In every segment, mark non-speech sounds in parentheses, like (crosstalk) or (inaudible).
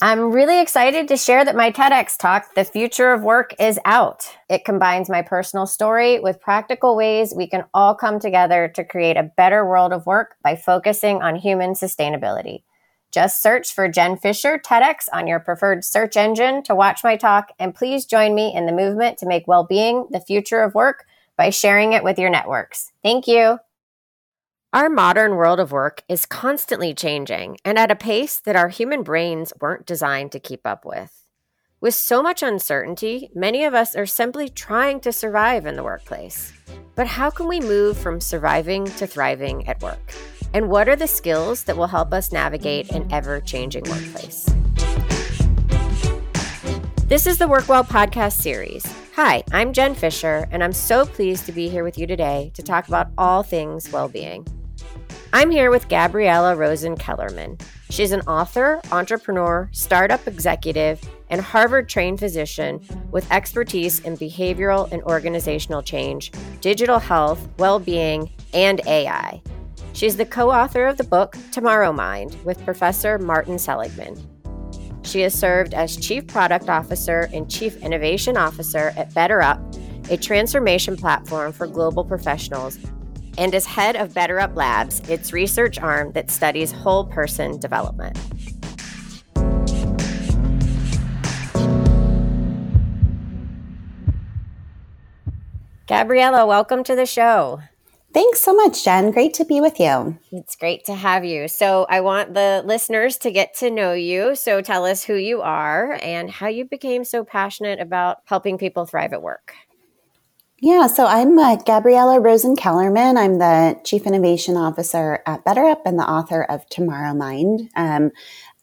I'm really excited to share that my TEDx talk, The Future of Work, is out. It combines my personal story with practical ways we can all come together to create a better world of work by focusing on human sustainability. Just search for Jen Fisher TEDx on your preferred search engine to watch my talk, and please join me in the movement to make well being the future of work by sharing it with your networks. Thank you. Our modern world of work is constantly changing and at a pace that our human brains weren't designed to keep up with. With so much uncertainty, many of us are simply trying to survive in the workplace. But how can we move from surviving to thriving at work? And what are the skills that will help us navigate an ever changing workplace? This is the WorkWell podcast series. Hi, I'm Jen Fisher, and I'm so pleased to be here with you today to talk about all things well being. I'm here with Gabriella Rosen Kellerman. She's an author, entrepreneur, startup executive, and Harvard trained physician with expertise in behavioral and organizational change, digital health, well being, and AI. She's the co author of the book Tomorrowmind with Professor Martin Seligman. She has served as Chief Product Officer and Chief Innovation Officer at BetterUp, a transformation platform for global professionals and is head of BetterUp Labs, its research arm that studies whole person development. Gabriella, welcome to the show. Thanks so much, Jen. Great to be with you. It's great to have you. So, I want the listeners to get to know you. So, tell us who you are and how you became so passionate about helping people thrive at work. Yeah, so I'm uh, Gabriella Rosen Kellerman. I'm the Chief Innovation Officer at BetterUp and the author of Tomorrowmind. Um,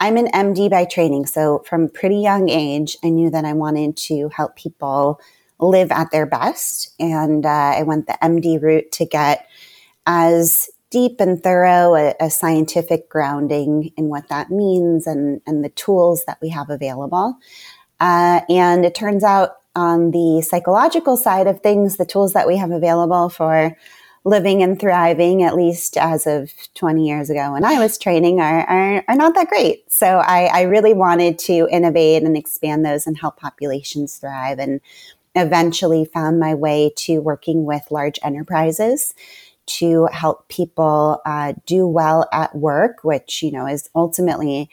I'm an MD by training, so from pretty young age, I knew that I wanted to help people live at their best, and uh, I went the MD route to get as deep and thorough a, a, scientific grounding in what that means and and the tools that we have available. Uh, and it turns out on the psychological side of things, the tools that we have available for living and thriving, at least as of 20 years ago when I was training, are, are, are not that great. So I, I, really wanted to innovate and expand those and help populations thrive and eventually found my way to working with large enterprises to help people uh, do well at work, which, you know, is ultimately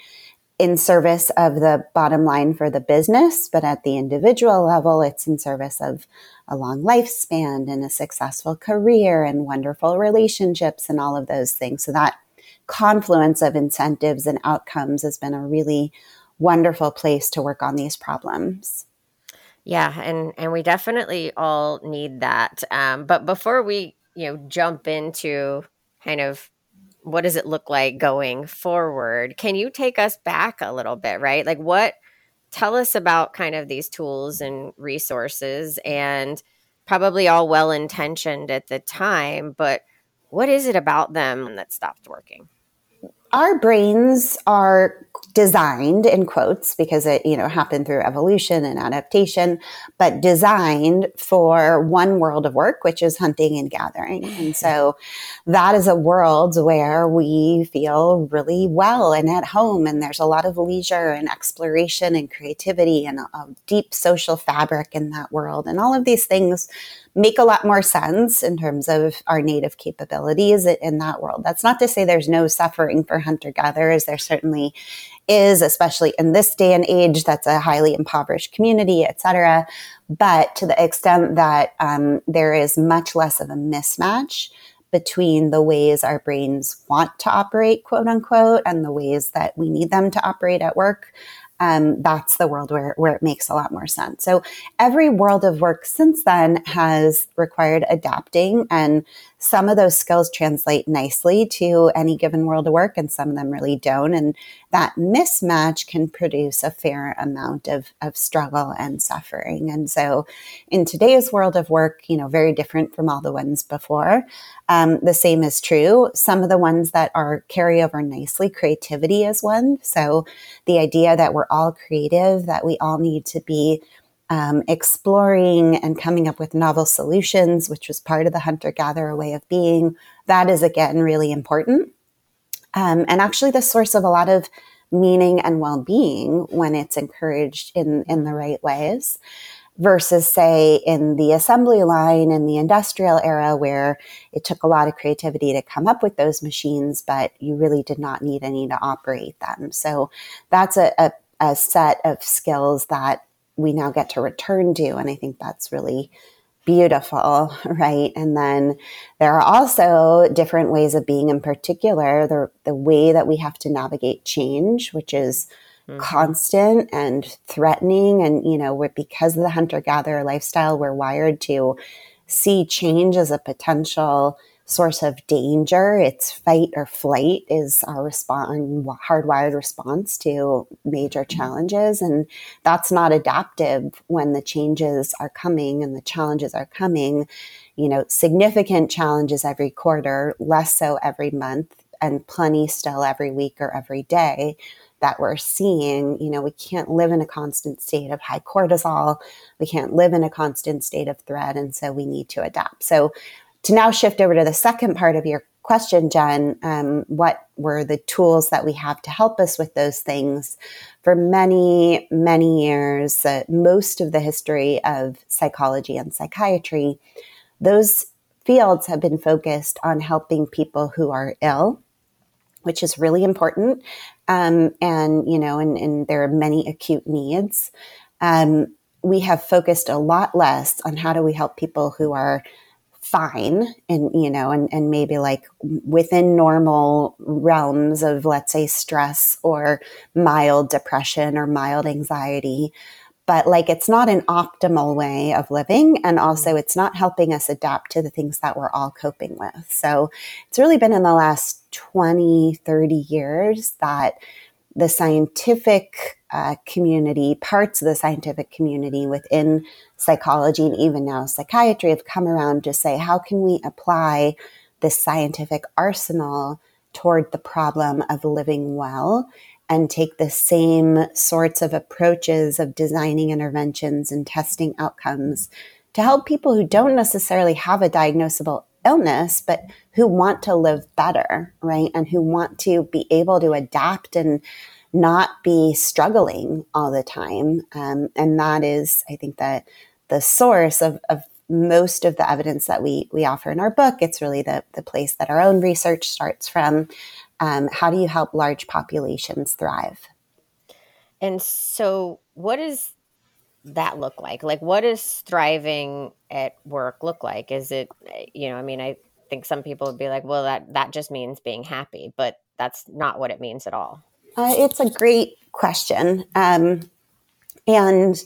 in service of the bottom line for the business, but at the individual level, it's in service of a long lifespan and a successful career and wonderful relationships and all of those things. So that confluence of incentives and outcomes has been a really wonderful place to work on these problems. Yeah, and and we definitely all need that. Um, but before we you know jump into kind of what does it look like going forward? Can you take us back a little bit, right? Like what tell us about kind of these tools and resources and probably all well intentioned at the time, but what is it about them that stopped working? Our brains are designed in quotes because it you know happened through evolution and adaptation but designed for one world of work which is hunting and gathering. And mm-hmm. so that is a world where we feel really well and at home and there's a lot of leisure and exploration and creativity and a, a deep social fabric in that world and all of these things make a lot more sense in terms of our native capabilities in that world. That's not to say there's no suffering for hunter gatherers. There certainly is, especially in this day and age, that's a highly impoverished community, et cetera. But to the extent that um, there is much less of a mismatch between the ways our brains want to operate, quote unquote, and the ways that we need them to operate at work, um, that's the world where, where it makes a lot more sense. So every world of work since then has required adapting and some of those skills translate nicely to any given world of work and some of them really don't. And that mismatch can produce a fair amount of, of struggle and suffering. And so in today's world of work, you know, very different from all the ones before. Um, the same is true. Some of the ones that are carry over nicely, creativity is one. So the idea that we're all creative, that we all need to be um, exploring and coming up with novel solutions, which was part of the hunter gatherer way of being. That is, again, really important. Um, and actually, the source of a lot of meaning and well-being when it's encouraged in in the right ways versus say in the assembly line in the industrial era where it took a lot of creativity to come up with those machines but you really did not need any to operate them so that's a, a, a set of skills that we now get to return to and i think that's really beautiful, (laughs) right? And then there are also different ways of being, in particular, the, the way that we have to navigate change, which is mm-hmm. constant and threatening. And, you know, we're, because of the hunter gatherer lifestyle, we're wired to see change as a potential source of danger. It's fight or flight is our response, hardwired response to major challenges. And that's not adaptive when the changes are coming and the challenges are coming. You know, significant challenges every quarter, less so every month, and plenty still every week or every day that we're seeing. You know, we can't live in a constant state of high cortisol. We can't live in a constant state of threat. And so we need to adapt. So to now shift over to the second part of your question, Jen, um, what were the tools that we have to help us with those things? For many, many years, uh, most of the history of psychology and psychiatry, those fields have been focused on helping people who are ill, which is really important. Um, and, you know, and, and, there are many acute needs. Um, we have focused a lot less on how do we help people who are fine and you know and, and maybe like within normal realms of let's say stress or mild depression or mild anxiety but like it's not an optimal way of living and also mm-hmm. it's not helping us adapt to the things that we're all coping with so it's really been in the last 20 30 years that the scientific uh, community, parts of the scientific community within psychology and even now psychiatry have come around to say, how can we apply this scientific arsenal toward the problem of living well and take the same sorts of approaches of designing interventions and testing outcomes to help people who don't necessarily have a diagnosable illness, but who want to live better, right? And who want to be able to adapt and not be struggling all the time. Um, and that is, I think, that the source of, of most of the evidence that we we offer in our book. It's really the the place that our own research starts from. Um, how do you help large populations thrive? And so, what does that look like? Like, what does thriving at work look like? Is it, you know, I mean, I think some people would be like, well, that that just means being happy, but that's not what it means at all. Uh, it's a great question. Um, and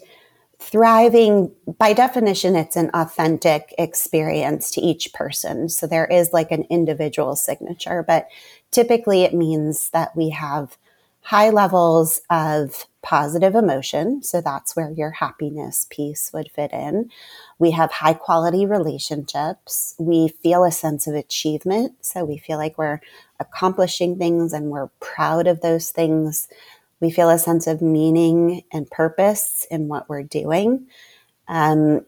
thriving, by definition, it's an authentic experience to each person. So there is like an individual signature, but typically it means that we have high levels of positive emotion. So that's where your happiness piece would fit in. We have high quality relationships. We feel a sense of achievement. So we feel like we're accomplishing things and we're proud of those things. We feel a sense of meaning and purpose in what we're doing. Um,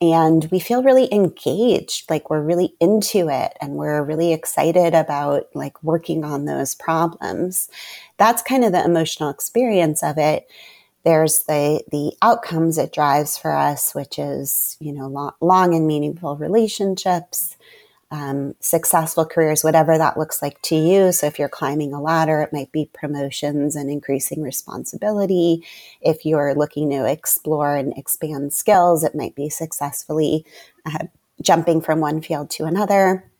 and we feel really engaged, like we're really into it and we're really excited about like working on those problems. That's kind of the emotional experience of it. There's the the outcomes it drives for us, which is you know long, long and meaningful relationships, um, successful careers, whatever that looks like to you. So, if you're climbing a ladder, it might be promotions and increasing responsibility. If you're looking to explore and expand skills, it might be successfully uh, jumping from one field to another.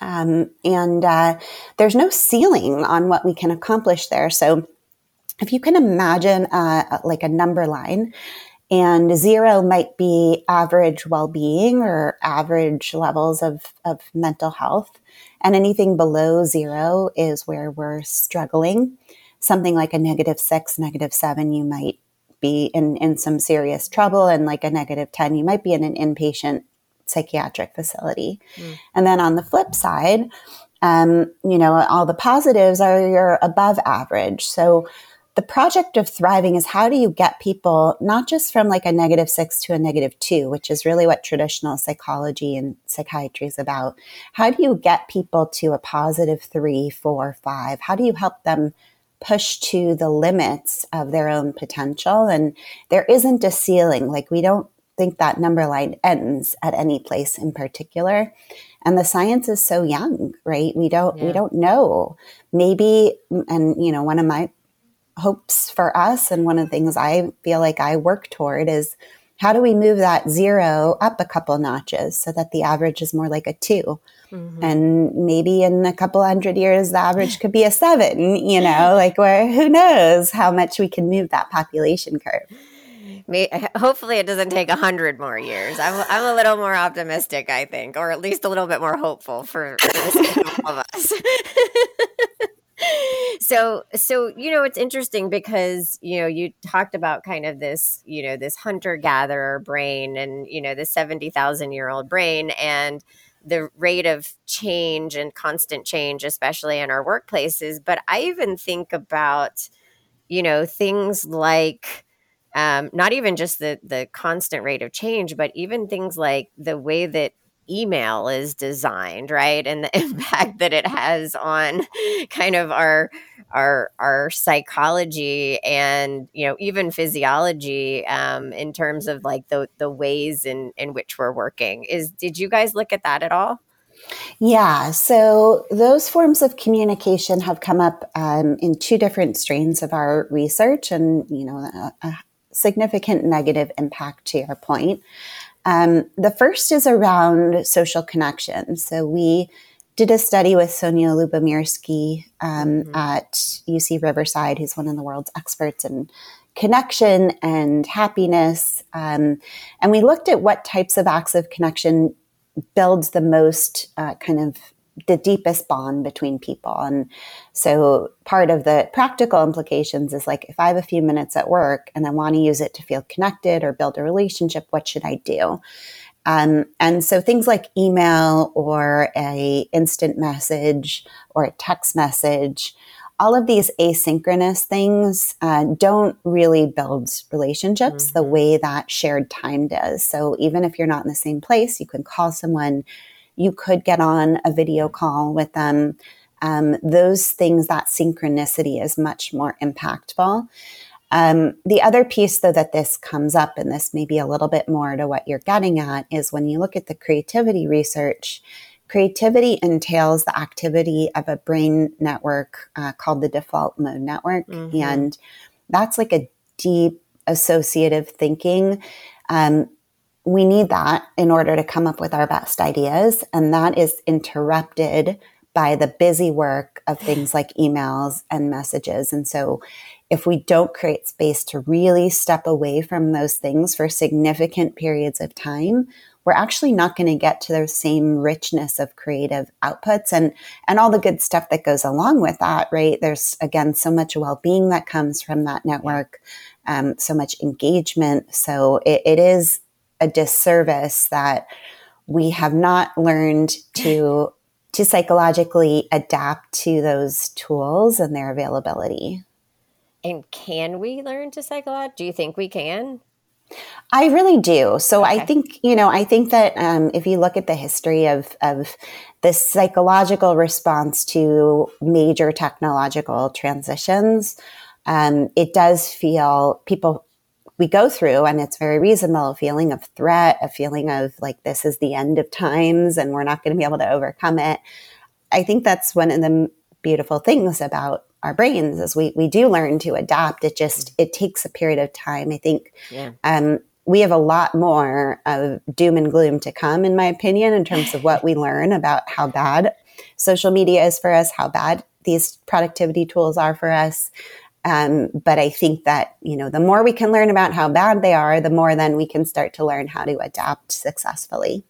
Um, and uh, there's no ceiling on what we can accomplish there. So, if you can imagine uh, like a number line, and zero might be average well being or average levels of, of mental health. And anything below zero is where we're struggling. Something like a negative six, negative seven, you might be in, in some serious trouble. And like a negative 10, you might be in an inpatient psychiatric facility. Mm. And then on the flip side, um, you know, all the positives are you're above average. So the project of thriving is how do you get people not just from like a negative six to a negative two, which is really what traditional psychology and psychiatry is about. How do you get people to a positive three, four, five? How do you help them push to the limits of their own potential. And there isn't a ceiling. Like we don't think that number line ends at any place in particular. And the science is so young, right? We don't, yeah. we don't know. Maybe, and you know, one of my hopes for us and one of the things I feel like I work toward is how do we move that zero up a couple notches so that the average is more like a 2 mm-hmm. And maybe in a couple hundred years, the average could be a seven, you know, (laughs) like where who knows how much we can move that population curve. Hopefully, it doesn't take a hundred more years. I'm, I'm a little more optimistic, I think, or at least a little bit more hopeful for, for the of us. (laughs) (laughs) so so you know it's interesting because you know you talked about kind of this you know this hunter gatherer brain and you know the 70,000 year old brain and the rate of change and constant change especially in our workplaces. But i even think about you know things like um, not even just the the constant rate of change but even things like the way that email is designed right and the (laughs) impact that it has on kind of our our our psychology and you know even physiology um, in terms of like the the ways in in which we're working is did you guys look at that at all yeah, so those forms of communication have come up um, in two different strains of our research, and you know, a, a significant negative impact to your point. Um, the first is around social connection. So we did a study with Sonja Lyubomirsky um, mm-hmm. at UC Riverside, who's one of the world's experts in connection and happiness. Um, and we looked at what types of acts of connection builds the most uh, kind of the deepest bond between people. And so part of the practical implications is like, if I have a few minutes at work and I want to use it to feel connected or build a relationship, what should I do? Um, and so things like email or a instant message or a text message, all of these asynchronous things uh, don't really build relationships mm-hmm. the way that shared time does. So even if you're not in the same place, you can call someone you could get on a video call with them. Um, those things, that synchronicity is much more impactful. Um, the other piece, though, that this comes up, and this may be a little bit more to what you're getting at, is when you look at the creativity research, creativity entails the activity of a brain network uh, called the default mode network. Mm-hmm. And that's like a deep associative thinking. Um, we need that in order to come up with our best ideas. And that is interrupted by the busy work of things like emails and messages. And so if we don't create space to really step away from those things for significant periods of time, we're actually not going to get to the same richness of creative outputs and and all the good stuff that goes along with that right there's again so much well-being that comes from that network um, so much engagement so it, it is a disservice that we have not learned to to psychologically adapt to those tools and their availability. And can we learn to psychologize? Do you think we can? I really do. So okay. I think, you know, I think that um, if you look at the history of, of the psychological response to major technological transitions, um, it does feel people we go through and it's very reasonable a feeling of threat a feeling of like this is the end of times and we're not going to be able to overcome it. I think that's one of the beautiful things about our brains is we, we do learn to adapt. It just it takes a period of time. I think yeah. um, we have a lot more of doom and gloom to come in my opinion in terms of what we (laughs) learn about how bad social media is for us how bad these productivity tools are for us um, but I think that, you know, the more we can learn about how bad they are, the more then we can start to learn how to adapt successfully.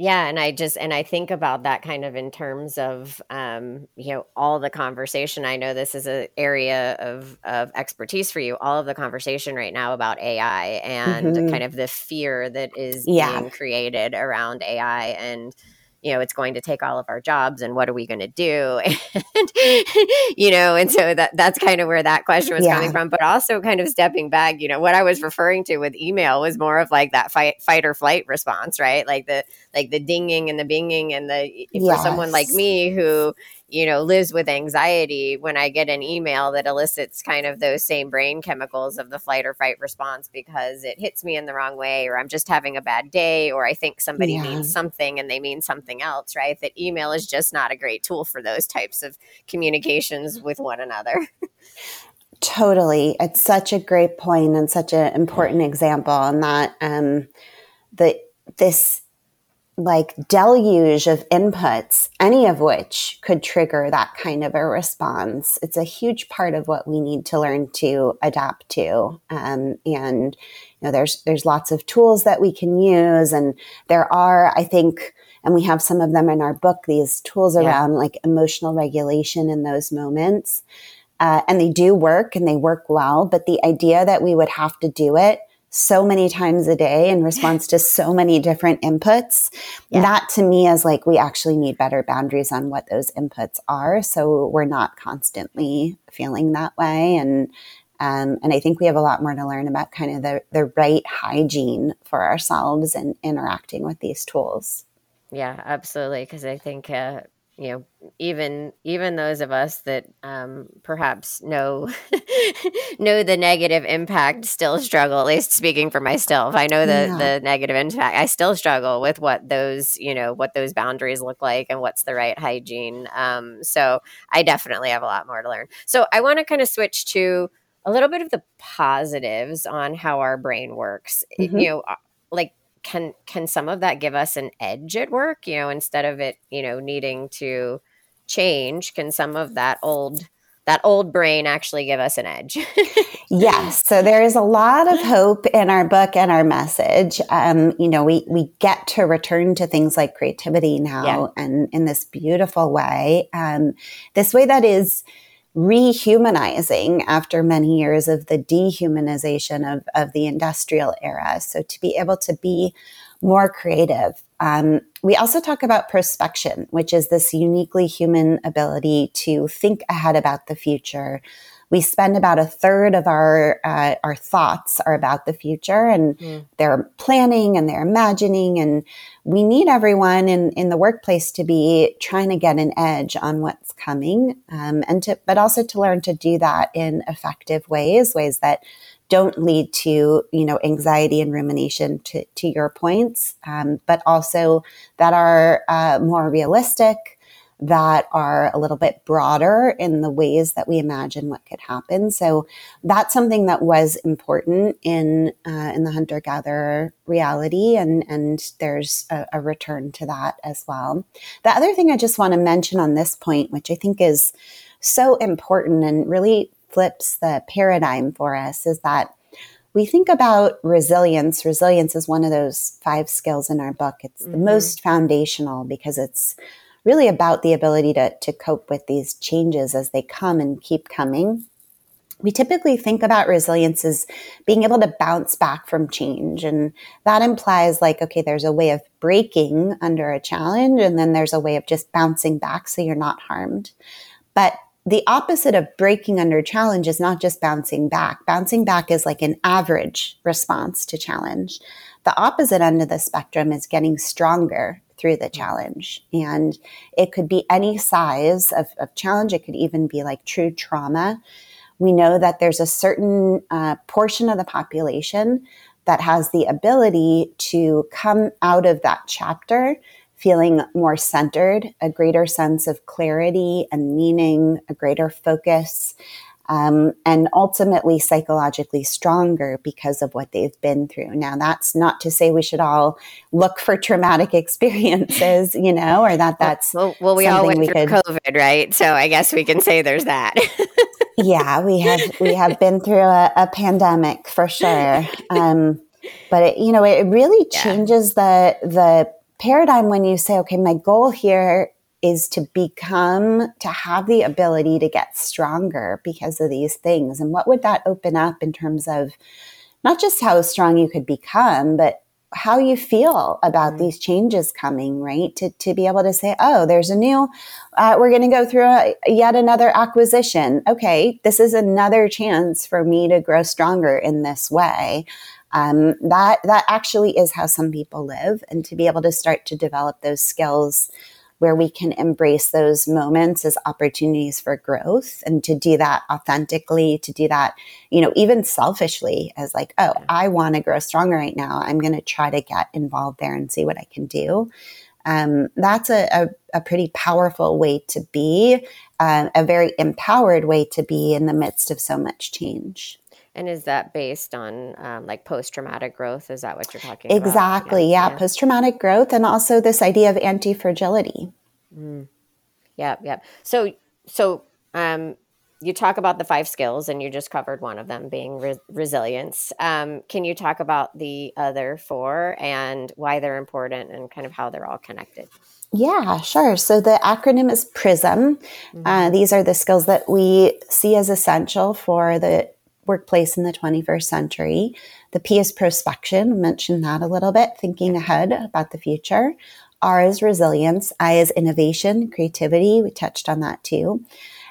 Yeah, and I just and I think about that kind of in terms of um, you know all the conversation. I know this is an area of of expertise for you. All of the conversation right now about AI and mm-hmm. kind of the fear that is yeah. being created around AI and you know it's going to take all of our jobs and what are we going to do (laughs) and you know and so that that's kind of where that question was yeah. coming from but also kind of stepping back you know what i was referring to with email was more of like that fight fight or flight response right like the like the dinging and the binging and the yes. for someone like me who you know, lives with anxiety when I get an email that elicits kind of those same brain chemicals of the flight or fight response because it hits me in the wrong way, or I'm just having a bad day, or I think somebody yeah. means something and they mean something else, right? That email is just not a great tool for those types of communications with one another. (laughs) totally. It's such a great point and such an important example, and that um, the this like deluge of inputs, any of which could trigger that kind of a response. It's a huge part of what we need to learn to adapt to. Um, and you know, there's there's lots of tools that we can use, and there are, I think, and we have some of them in our book. These tools around like emotional regulation in those moments, uh, and they do work and they work well. But the idea that we would have to do it so many times a day in response to so many different inputs. Yeah. That to me is like we actually need better boundaries on what those inputs are. So we're not constantly feeling that way. And um, and I think we have a lot more to learn about kind of the, the right hygiene for ourselves and interacting with these tools. Yeah, absolutely. Because I think uh, you know even even those of us that um, perhaps know (laughs) know the negative impact still struggle at least speaking for myself. I know the yeah. the negative impact. I still struggle with what those you know what those boundaries look like and what's the right hygiene. Um, so i definitely have a lot more to learn. So i want to kind of switch to a little bit of the positives on how our brain works. Mm-hmm. you know uh, like can can some of that give us an edge at work? You know instead of it you know needing to change can some of that old that old brain actually give us an edge? (laughs) Yes so there is a lot of hope in our book and our message. Um, you know we we get to return to things like creativity now yeah. and in this beautiful way. Um, this way that is rehumanizing after many years of the dehumanization of, of the industrial era. So to be able to be more creative. Um, we also talk about prospection, which is this uniquely human ability to think ahead about the future, we spend about a third of our uh, our thoughts are about the future and mm. they're planning and they're imagining and we need everyone in in the workplace to be trying to get an edge on what's coming um, and to but also to learn to do that in effective ways ways that don't lead to you know anxiety and rumination to, to your points um, but also that are uh, more realistic that are a little bit broader in the ways that we imagine what could happen. So that's something that was important in uh, in the hunter gatherer reality, and and there's a, a return to that as well. The other thing I just want to mention on this point, which I think is so important and really flips the paradigm for us, is that we think about resilience. Resilience is one of those five skills in our book. It's mm-hmm. the most foundational because it's really about the ability to, to cope with these changes as they come and keep coming. We typically think about resilience as being able to bounce back from change. And that implies, like, okay, there's a way of breaking under a challenge, and then there's a way of just bouncing back so you're not harmed. But the opposite of breaking under challenge is not just bouncing back. Bouncing back is like an average response to challenge. The opposite end of the spectrum is getting stronger through the challenge. And it could be any size of, of challenge, it could even be like true trauma. We know that there's a certain uh, portion of the population that has the ability to come out of that chapter feeling more centered, a greater sense of clarity and meaning, a greater focus um, and ultimately psychologically stronger because of what they've been through. Now, that's not to say we should all look for traumatic (laughs) experiences, you know, or that that's well. well we all went we through could, COVID, right? So I guess we can say there's that. (laughs) yeah, we have we have been through a, a pandemic for sure. Um, but it, you know, it really (laughs) changes yeah. the the paradigm when you say, okay, my goal here is to become, to have the ability to get stronger because of these things. And what would that open up in terms of not just how strong you could become, but how you feel about mm-hmm. these changes coming, right? To, to be able to say, oh, there's a new, uh, we're going to go through a, yet another acquisition. Okay, this is another chance for me to grow stronger in this way. Um, that that actually is how some people live, and to be able to start to develop those skills where we can embrace those moments as opportunities for growth and to do that authentically, to do that, you know, even selfishly as like, oh, I want to grow stronger right now. I'm going to try to get involved there and see what I can do. Um, that's a, a, a, pretty powerful way to be, uh, a very empowered way to be in the midst of so much change. And is that based on um, like post traumatic growth? Is that what you're talking exactly, about? Exactly. Yeah. yeah. Post traumatic growth and also this idea of anti fragility. Mm. Yep. Yep. So, so, um, you talk about the five skills and you just covered one of them being re- resilience. Um, can you talk about the other four and why they're important and kind of how they're all connected? Yeah, sure. So the acronym is PRISM. Mm-hmm. Uh, these are the skills that we see as essential for the workplace in the 21st century. The P is prospection, mentioned that a little bit, thinking ahead about the future. R is resilience. I is innovation, creativity. We touched on that too.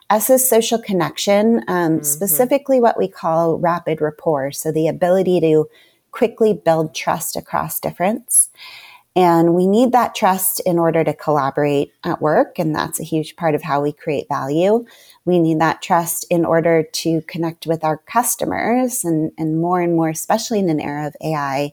S is social connection, um, mm-hmm. specifically what we call rapid rapport. So the ability to quickly build trust across difference. And we need that trust in order to collaborate at work. And that's a huge part of how we create value. We need that trust in order to connect with our customers and, and more and more, especially in an era of AI.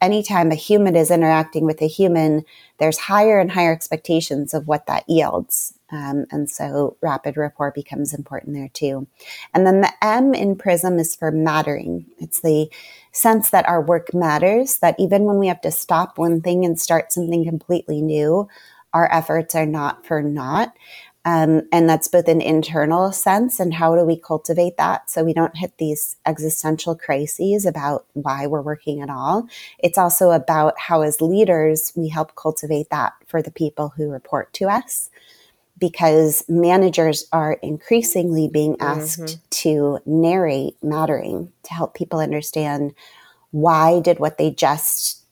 Anytime a human is interacting with a human, there's higher and higher expectations of what that yields. Um, and so rapid rapport becomes important there too. And then the M in PRISM is for mattering. It's the sense that our work matters, that even when we have to stop one thing and start something completely new, our efforts are not for naught. Um, and that's both an internal sense and how do we cultivate that so we don't hit these existential crises about why we're working at all. It's also about how, as leaders, we help cultivate that for the people who report to us because managers are increasingly being asked mm-hmm. to narrate mattering to help people understand why did what they just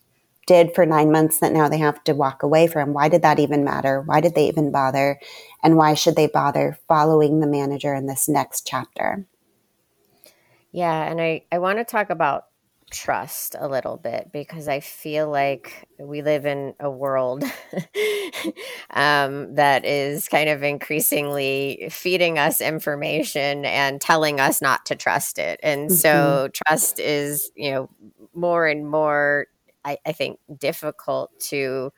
did for nine months that now they have to walk away from. Why did that even matter? Why did they even bother? And why should they bother following the manager in this next chapter? Yeah, and I, I want to talk about trust a little bit because I feel like we live in a world (laughs) um, that is kind of increasingly feeding us information and telling us not to trust it. And mm-hmm. so trust is, you know, more and more I, I think, difficult to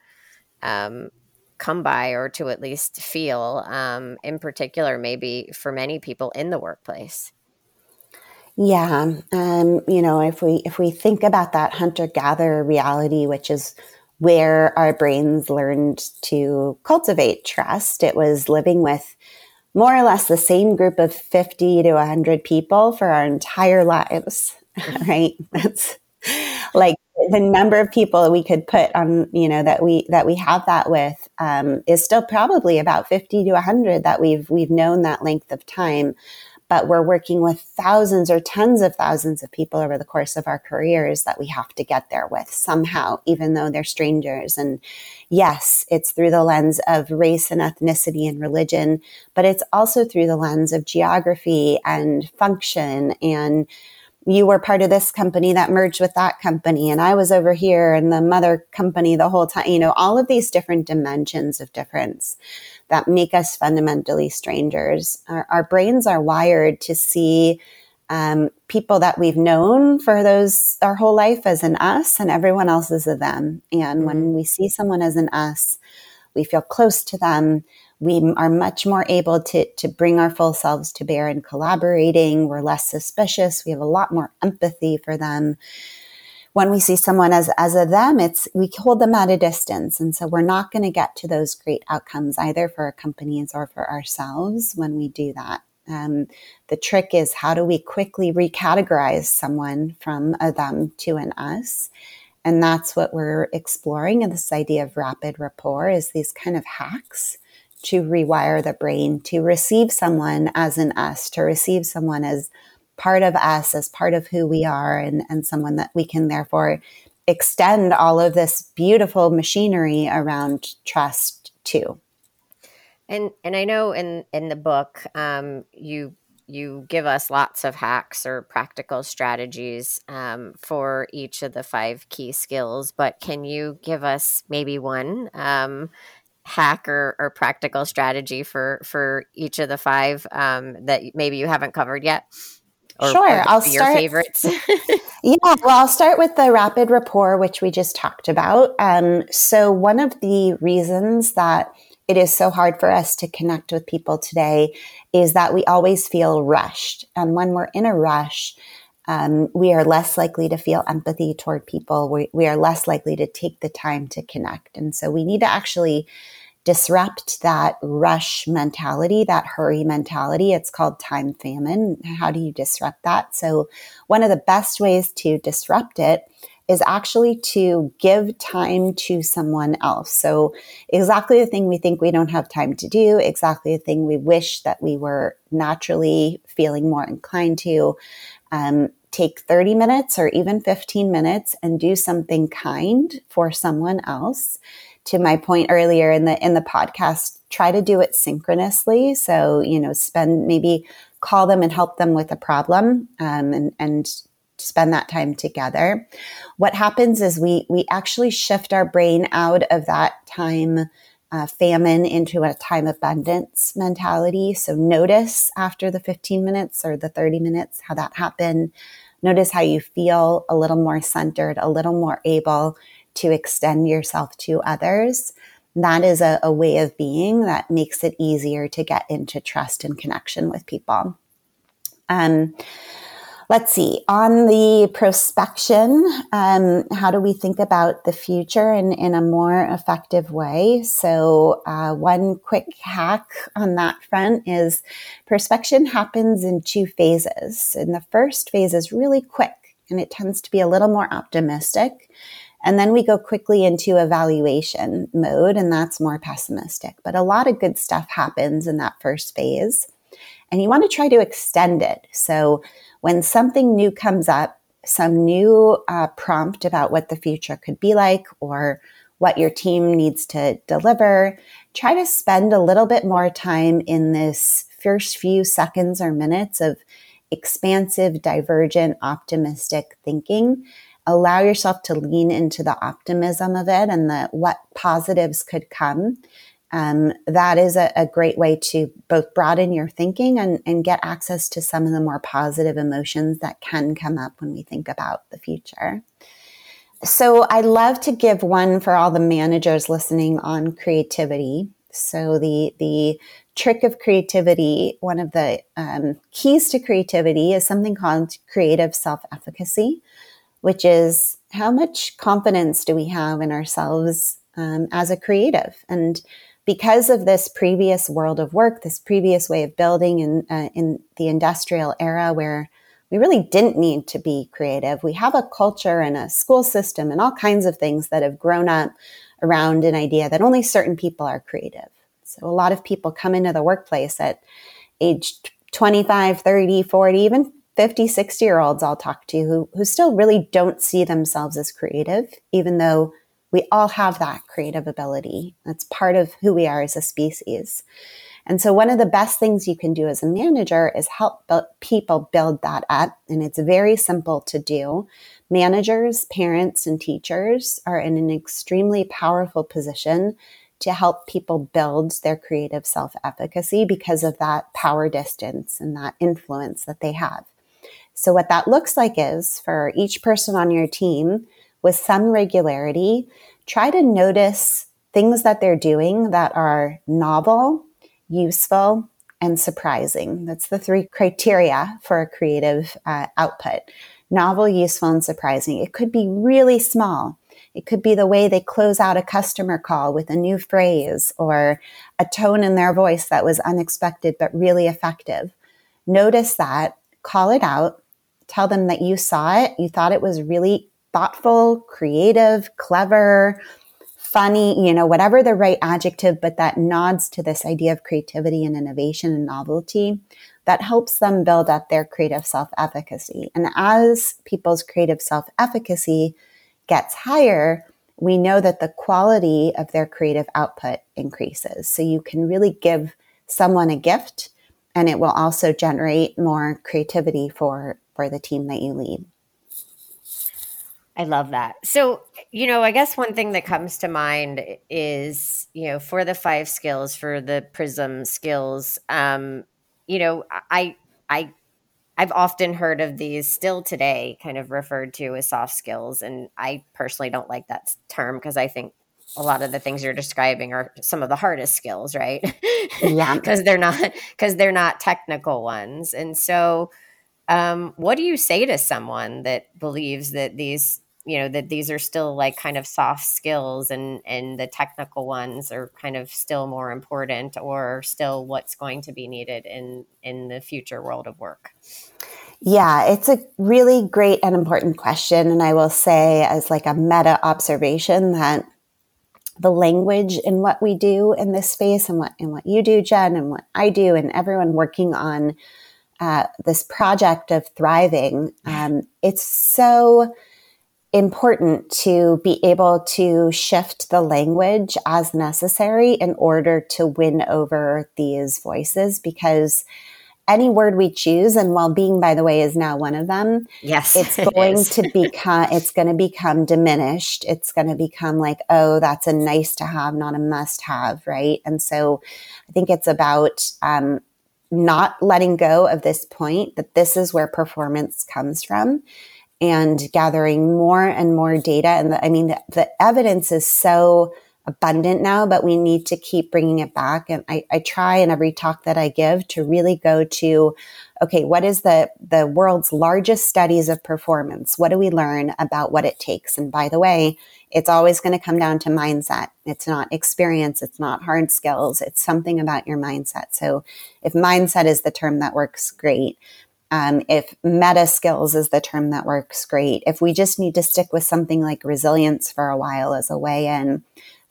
um, come by or to at least feel, um, in particular, maybe for many people in the workplace. Yeah, um, you know, if we if we think about that hunter gatherer reality, which is where our brains learned to cultivate trust, it was living with more or less the same group of 50 to 100 people for our entire lives, (laughs) right? That's like the number of people we could put on, you know, that we that we have that with um, is still probably about fifty to hundred that we've we've known that length of time. But we're working with thousands or tens of thousands of people over the course of our careers that we have to get there with somehow, even though they're strangers. And yes, it's through the lens of race and ethnicity and religion, but it's also through the lens of geography and function and you were part of this company that merged with that company and I was over here and the mother company the whole time, you know, all of these different dimensions of difference that make us fundamentally strangers. Our, our brains are wired to see um, people that we've known for those our whole life as an us and everyone else is a them. And mm-hmm. when we see someone as an us, we feel close to them we are much more able to, to bring our full selves to bear in collaborating. We're less suspicious. We have a lot more empathy for them. When we see someone as, as a them, it's, we hold them at a distance. And so we're not going to get to those great outcomes either for our companies or for ourselves when we do that. Um, the trick is how do we quickly recategorize someone from a them to an us? And that's what we're exploring in this idea of rapid rapport is these kind of hacks to rewire the brain, to receive someone as an us, to receive someone as part of us, as part of who we are, and, and someone that we can therefore extend all of this beautiful machinery around trust to. And and I know in in the book, um, you you give us lots of hacks or practical strategies um, for each of the five key skills. But can you give us maybe one um, hack or, or practical strategy for for each of the five um, that maybe you haven't covered yet? Or, sure, or I'll your start. favorites. (laughs) (laughs) yeah, well, I'll start with the rapid rapport, which we just talked about. Um, so one of the reasons that it is so hard for us to connect with people today is that we always feel rushed, and when we're in a rush, um, we are less likely to feel empathy toward people. We, we are less likely to take the time to connect. And so we need to actually disrupt that rush mentality, that hurry mentality. It's called time famine. How do you disrupt that? So, one of the best ways to disrupt it is actually to give time to someone else. So, exactly the thing we think we don't have time to do, exactly the thing we wish that we were naturally feeling more inclined to um, take 30 minutes or even 15 minutes and do something kind for someone else to my point earlier in the in the podcast try to do it synchronously so you know spend maybe call them and help them with a problem um, and and spend that time together what happens is we we actually shift our brain out of that time uh, famine into a time abundance mentality. So notice after the 15 minutes or the 30 minutes how that happened. Notice how you feel a little more centered, a little more able to extend yourself to others. That is a, a way of being that makes it easier to get into trust and connection with people. Um, let's see, on the prospection, um, how do we think about the future in, in a more effective way? So, uh, one quick hack on that front is prospection happens in two phases. And the first phase is really quick and it tends to be a little more optimistic. And then we go quickly into evaluation mode, and that's more pessimistic. But a lot of good stuff happens in that first phase. And you want to try to extend it. So when something new comes up, some new uh, prompt about what the future could be like or what your team needs to deliver, try to spend a little bit more time in this first few seconds or minutes of expansive, divergent, optimistic thinking. Allow yourself to lean into the optimism of it and the what positives could come um, that is a, a, great way to both broaden your thinking and, and get access to some of the more positive emotions that can come up when we think about the future. So, I love to give one for all the managers listening on creativity. So, the the trick of creativity, one of the um, keys to creativity, is something called creative self efficacy, which is how much confidence do we have in ourselves um, as a creative and because of this previous world of work, this previous way of building in, uh, in the industrial era where we really didn't need to be creative. We have a culture and a school system and all kinds of things that have grown up around an idea that only certain people are creative. So a lot of people come into the workplace at age 25, 30, 40, even 50, 60 year olds I'll talk to who, who still really don't see themselves as creative, even though we all have that creative ability. That's part of who we are as a species. And so, one of the best things you can do as a manager is help people build that up. And it's very simple to do. Managers, parents, and teachers are in an extremely powerful position to help people build their creative self efficacy because of that power distance and that influence that they have. So, what that looks like is for each person on your team, with some regularity, try to notice things that they're doing that are novel, useful, and surprising. That's the three criteria for a creative uh, output novel, useful, and surprising. It could be really small. It could be the way they close out a customer call with a new phrase or a tone in their voice that was unexpected but really effective. Notice that, call it out, tell them that you saw it, you thought it was really thoughtful, creative, clever, funny, you know, whatever the right adjective, but that nods to this idea of creativity and innovation and novelty that helps them build up their creative self efficacy. And as people's creative self efficacy gets higher, we know that the quality of their creative output increases. So you can really give someone a gift and it will also generate more creativity for, for the team that you lead. I love that. So, you know, I guess one thing that comes to mind is, you know, for the five skills, for the prism skills, um, you know, I, I, I've often heard of these still today kind of referred to as soft skills. And I personally don't like that term because I think a lot of the things you're describing are some of the hardest skills, right? (laughs) Yeah. Because they're not, because they're not technical ones. And so, um, what do you say to someone that believes that these you know that these are still like kind of soft skills and and the technical ones are kind of still more important or still what's going to be needed in in the future world of work? Yeah it's a really great and important question and i will say as like a meta observation that the language in what we do in this space and what and what you do jen and what i do and everyone working on uh, this project of thriving um, it's so important to be able to shift the language as necessary in order to win over these voices because any word we choose and well-being by the way is now one of them yes (laughs) it's going it to become it's going to become diminished. It's going to become like oh that's a nice to have not a must have right? And so i think it's about um, not letting go of this point that this is where performance comes from and gathering more and more data. And the, I mean, the, the, evidence is so abundant now, but we need to keep bringing it back. And I, I try in every talk that I give to really go to, okay, what is the, the world's largest studies of performance? What do we learn about what it takes? And by the way, it's always going to come down to mindset. It's not experience. It's not hard skills. It's something about your mindset. So if mindset is the term that works, great. Um, if meta skills is the term that works, great. If we just need to stick with something like resilience for a while as a way in,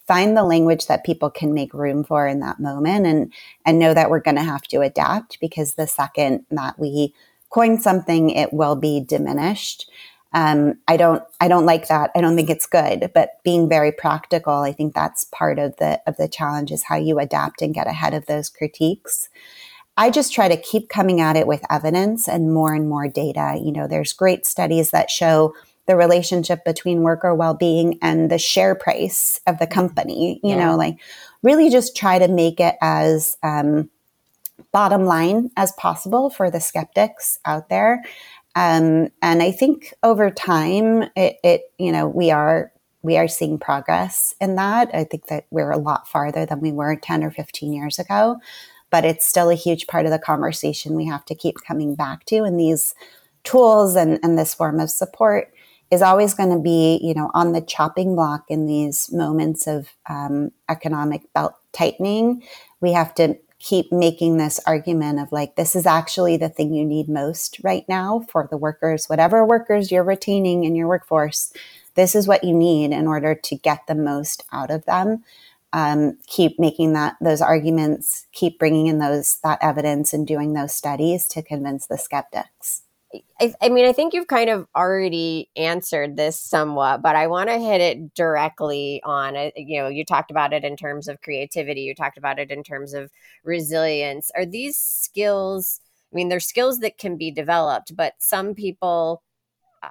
find the language that people can make room for in that moment and and know that we're going to have to adapt because the second that we coin something, it will be diminished. Um, I don't I don't like that. I don't think it's good. But being very practical, I think that's part of the of the challenge is how you adapt and get ahead of those critiques. I just try to keep coming at it with evidence and more and more data. You know, there's great studies that show the relationship between worker well-being and the share price of the company. You yeah. know, like really just try to make it as um, bottom line as possible for the skeptics out there. Um, and I think over time, it, it, you know, we are we are seeing progress in that. I think that we're a lot farther than we were 10 or 15 years ago but it's still a huge part of the conversation we have to keep coming back to. And these tools and, and this form of support is always going to be, you know, on the chopping block in these moments of um, economic belt tightening. We have to keep making this argument of like, this is actually the thing you need most right now for the workers, whatever workers you're retaining in your workforce. This is what you need in order to get the most out of them um, keep making that those arguments, keep bringing in those that evidence and doing those studies to convince the skeptics. I, I, mean, I think you've kind of already answered this somewhat, but I want to hit it directly on it. You know, you talked about it in terms of creativity, you talked about it in terms of resilience. Are these skills? I mean, they're skills that can be developed, but some people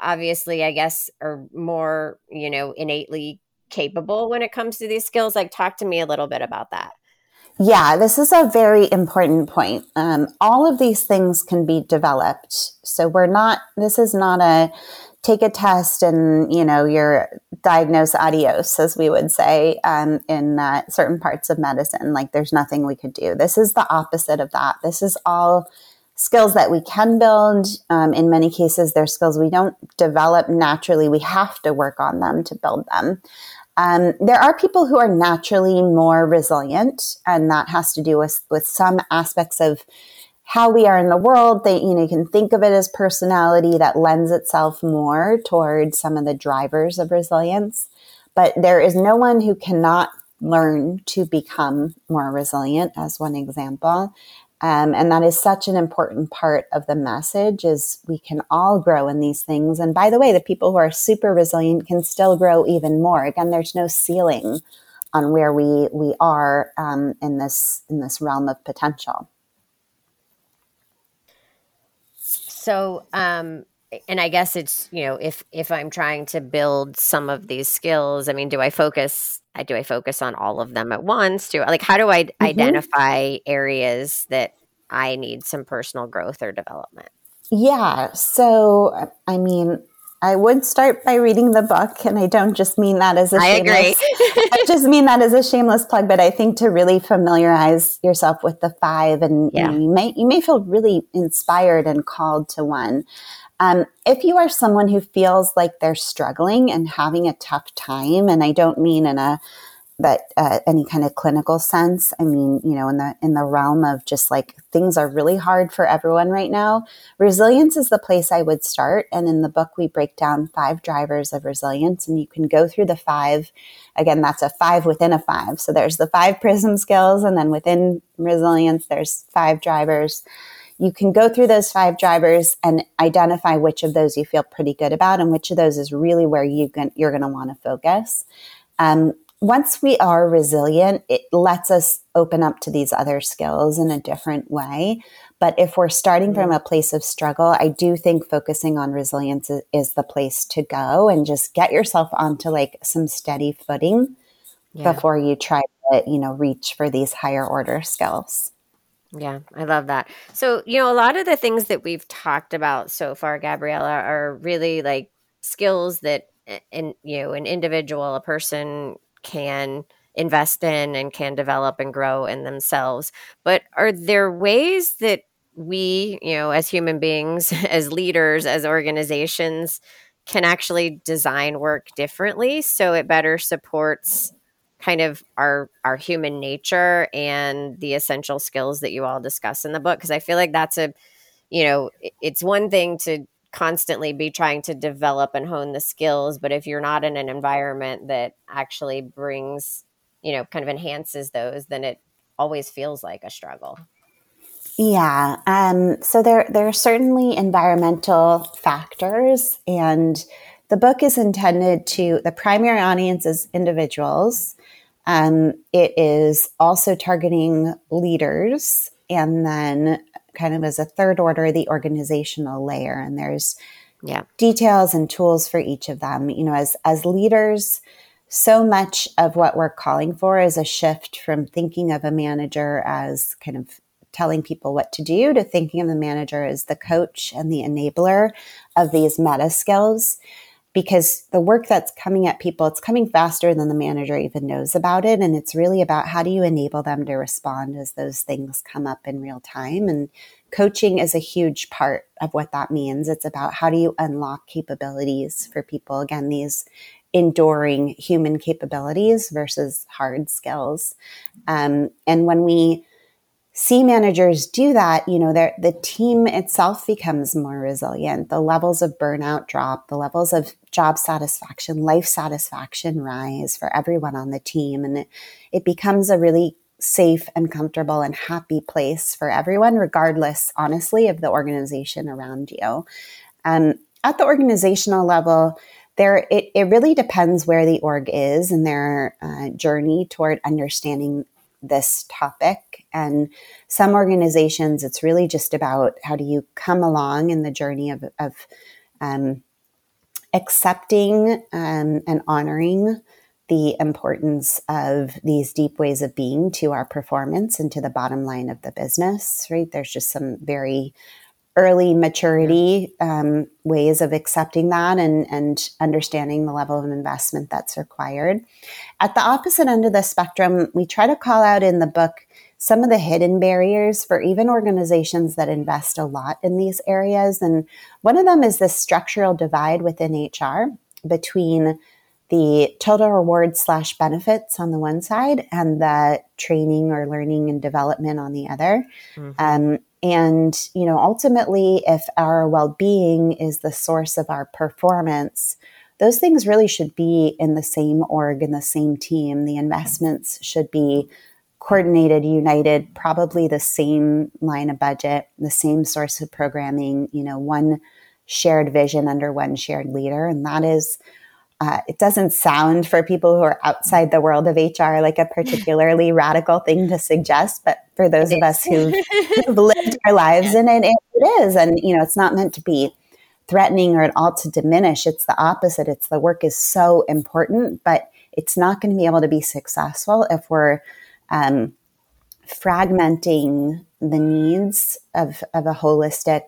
obviously, I guess, are more, you know, innately capable when it comes to these skills? Like, talk to me a little bit about that. Yeah, this is a very important point. Um, all of these things can be developed. So we're not, this is not a take a test and, you know, you're diagnosed adios, as we would say um, in uh, certain parts of medicine. Like there's nothing we could do. This is the opposite of that. This is all skills that we can build. Um, in many cases, they're skills we don't develop naturally. We have to work on them to build them. Um, there are people who are naturally more resilient, and that has to do with, with some aspects of how we are in the world. They, you know, you can think of it as personality that lends itself more towards some of the drivers of resilience. But there is no one who cannot learn to become more resilient, as one example. Um, and that is such an important part of the message is we can all grow in these things. And by the way, the people who are super resilient can still grow even more. Again, there's no ceiling on where we we are um, in this in this realm of potential. So, um, and I guess it's you know if if I'm trying to build some of these skills, I mean, do I focus? Do I focus on all of them at once? Do like how do I mm-hmm. identify areas that I need some personal growth or development? Yeah. So I mean, I would start by reading the book, and I don't just mean that as a I shameless. I just mean that as a shameless plug. But I think to really familiarize yourself with the five, and yeah. you, know, you may you may feel really inspired and called to one. Um, if you are someone who feels like they're struggling and having a tough time, and I don't mean in a but uh, any kind of clinical sense i mean you know in the in the realm of just like things are really hard for everyone right now resilience is the place i would start. And in the book we break down five drivers of resilience and you can go through the five. Again that's a five within a five. So there's the five (laughs) prism skills and then within resilience there's five drivers you can go through those five drivers and identify which of those you feel pretty good about and which of those is really where you you're going to want to focus um, once we are resilient, it lets us open up to these other skills in a different way. But if we're starting from mm-hmm. a place of struggle, I do think focusing on resilience is, is the place to go and just get yourself onto like some steady footing yeah. before you try to, you know, reach for these higher order skills. Yeah, I love that. So, you know, a lot of the things that we've talked about so far, Gabriella, are really like skills that and you know an individual a person can invest in and can develop and grow in themselves. But are there ways that we, you know, as human beings, (laughs) as leaders, as organizations, can actually design work differently so it better supports kind of our our human nature and the essential skills that you all discuss in the book because I feel like that's a you know it's one thing to constantly be trying to develop and hone the skills but if you're not in an environment that actually brings you know kind of enhances those then it always feels like a struggle. Yeah um, so there there are certainly environmental factors and the book is intended to the primary audience is individuals um, it is also targeting leaders and then kind of as a third order, the organizational layer. And there's yeah. details and tools for each of them. You know, as as leaders, so much of what we're calling for is a shift from thinking of a manager as kind of telling people what to do to thinking of the manager as the coach and the enabler of these meta skills because the work that's coming at people, it's coming faster than the manager even knows about it. And it's really about how do you enable them to respond as those things come up in real time. And coaching is a huge part of what that means. It's about how do you unlock capabilities for people. Again, these enduring human capabilities versus hard skills. Um, and when we see managers do that, you know, the team itself becomes more resilient. The levels of burnout drop, the levels of job satisfaction, life satisfaction rise for everyone on the team. And it, it becomes a really safe and comfortable and happy place for everyone, regardless, honestly, of the organization around you. Um, at the organizational level, there it, it really depends where the org is in their uh, journey toward understanding this topic. And some organizations, it's really just about how do you come along in the journey of, of um, accepting um, and honoring the importance of these deep ways of being to our performance and to the bottom line of the business, right? There's just some very early maturity um, ways of accepting that and, and understanding the level of investment that's required. At the opposite end of the spectrum, we try to call out in the book some of the hidden barriers for even organizations that invest a lot in these areas. And one of them is this structural divide within HR between the total reward slash benefits on the one side and the training or learning and development on the other. Mm-hmm. Um, and, you know, ultimately, if our well being is the source of our performance, those things really should be in the same org, in the same team. The investments should be coordinated, united, probably the same line of budget, the same source of programming, you know, one shared vision under one shared leader. And that is uh, it doesn't sound for people who are outside the world of HR like a particularly (laughs) radical thing to suggest, but for those it of is. us (laughs) who've, who've, lived our lives in it, it is. And, you know, it's not meant to be threatening or at all to diminish. It's the opposite. It's the work is so important, but it's not going to be able to be successful if we're um, fragmenting the needs of, of a holistic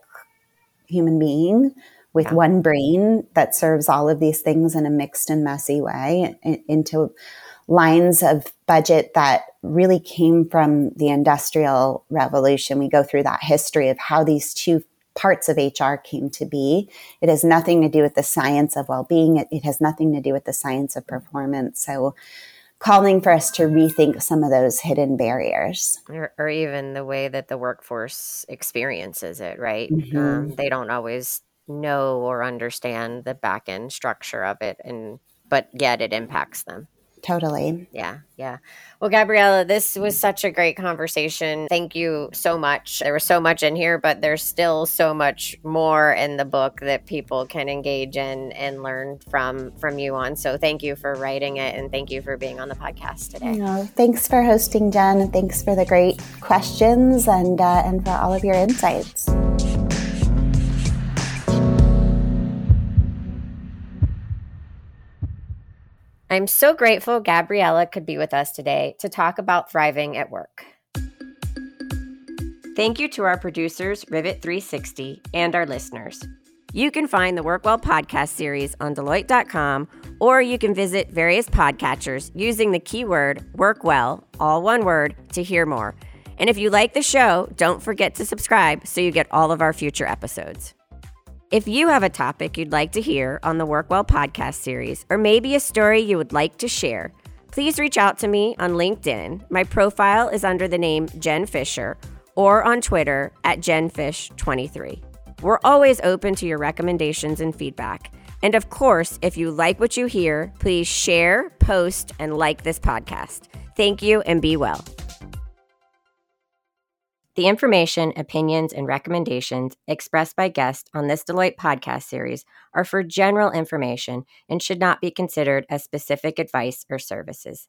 human being with yeah. one brain that serves all of these things in a mixed and messy way into lines of budget that really came from the industrial revolution. We go through that history of how these two parts of HR came to be. It has nothing to do with the science of well being, it, it, has nothing to do with the science of performance. So, calling for us to rethink some of those hidden barriers. Or, or even the way that the workforce experiences it, right? Mm-hmm. Um, they don't always know or understand the back end structure of it, and but yet it impacts them. Totally. Yeah. Yeah. Well, Gabriella, this was such a great conversation. Thank you so much. There was so much in here, but there's still so much more in the book that people can engage in and learn from from you on. So thank you for writing it and thank you for being on the podcast today. No, thanks for hosting, Jen, and thanks for the great questions and uh, and for all of your insights. I'm so grateful Gabriella could be with us today to talk about thriving at work. Thank you to our producers, Rivet 360, and our listeners. You can find the Workwell podcast series on Deloitte.com, or you can visit various podcatchers using the keyword Workwell, all one word, to hear more. And if you like the show, don't forget to subscribe so you get all of our future episodes. If you have a topic you'd like to hear on the Workwell podcast series, or maybe a story you would like to share, please reach out to me on LinkedIn. My profile is under the name Jen Fisher, or on Twitter at JenFish23. We're always open to your recommendations and feedback. And of course, if you like what you hear, please share, post, and like this podcast. Thank you and be well. The information, opinions, and recommendations expressed by guests on this Deloitte podcast series are for general information and should not be considered as specific advice or services.